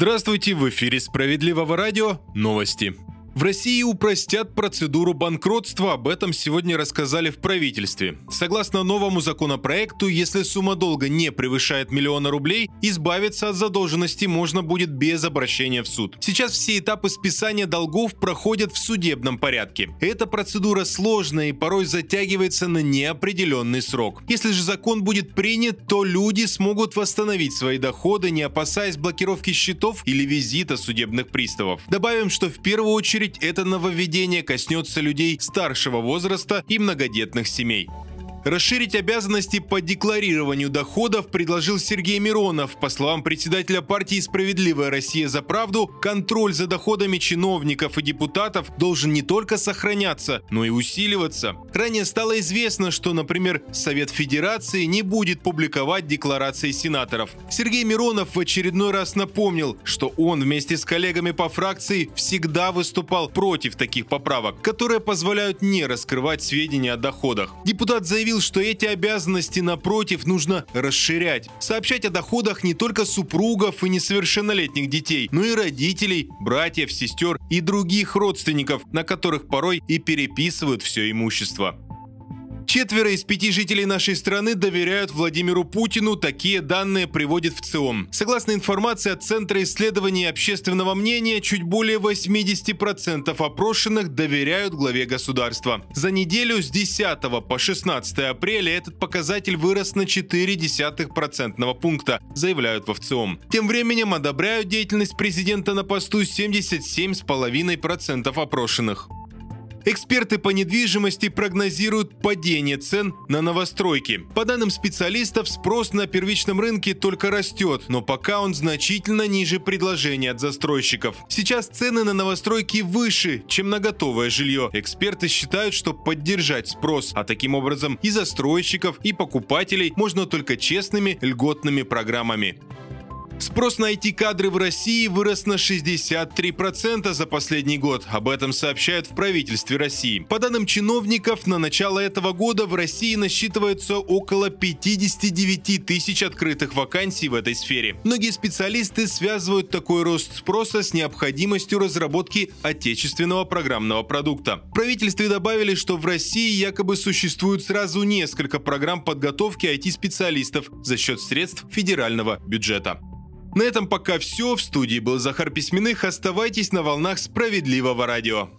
Здравствуйте, в эфире Справедливого радио новости. В России упростят процедуру банкротства, об этом сегодня рассказали в правительстве. Согласно новому законопроекту, если сумма долга не превышает миллиона рублей, избавиться от задолженности можно будет без обращения в суд. Сейчас все этапы списания долгов проходят в судебном порядке. Эта процедура сложная и порой затягивается на неопределенный срок. Если же закон будет принят, то люди смогут восстановить свои доходы, не опасаясь блокировки счетов или визита судебных приставов. Добавим, что в первую очередь очередь, это нововведение коснется людей старшего возраста и многодетных семей. Расширить обязанности по декларированию доходов предложил Сергей Миронов. По словам председателя партии «Справедливая Россия за правду», контроль за доходами чиновников и депутатов должен не только сохраняться, но и усиливаться. Ранее стало известно, что, например, Совет Федерации не будет публиковать декларации сенаторов. Сергей Миронов в очередной раз напомнил, что он вместе с коллегами по фракции всегда выступал против таких поправок, которые позволяют не раскрывать сведения о доходах. Депутат заявил, заявил, что эти обязанности, напротив, нужно расширять. Сообщать о доходах не только супругов и несовершеннолетних детей, но и родителей, братьев, сестер и других родственников, на которых порой и переписывают все имущество. Четверо из пяти жителей нашей страны доверяют Владимиру Путину, такие данные приводит в ЦИОМ. Согласно информации от Центра исследований общественного мнения, чуть более 80% опрошенных доверяют главе государства. За неделю с 10 по 16 апреля этот показатель вырос на 0,4% пункта, заявляют в ВЦИОМ. Тем временем одобряют деятельность президента на посту 77,5% опрошенных. Эксперты по недвижимости прогнозируют падение цен на новостройки. По данным специалистов, спрос на первичном рынке только растет, но пока он значительно ниже предложения от застройщиков. Сейчас цены на новостройки выше, чем на готовое жилье. Эксперты считают, что поддержать спрос, а таким образом и застройщиков, и покупателей можно только честными льготными программами. Спрос на IT-кадры в России вырос на 63% за последний год. Об этом сообщают в правительстве России. По данным чиновников, на начало этого года в России насчитывается около 59 тысяч открытых вакансий в этой сфере. Многие специалисты связывают такой рост спроса с необходимостью разработки отечественного программного продукта. В правительстве добавили, что в России якобы существует сразу несколько программ подготовки IT-специалистов за счет средств федерального бюджета. На этом пока все. В студии был Захар Письменных. Оставайтесь на волнах справедливого радио.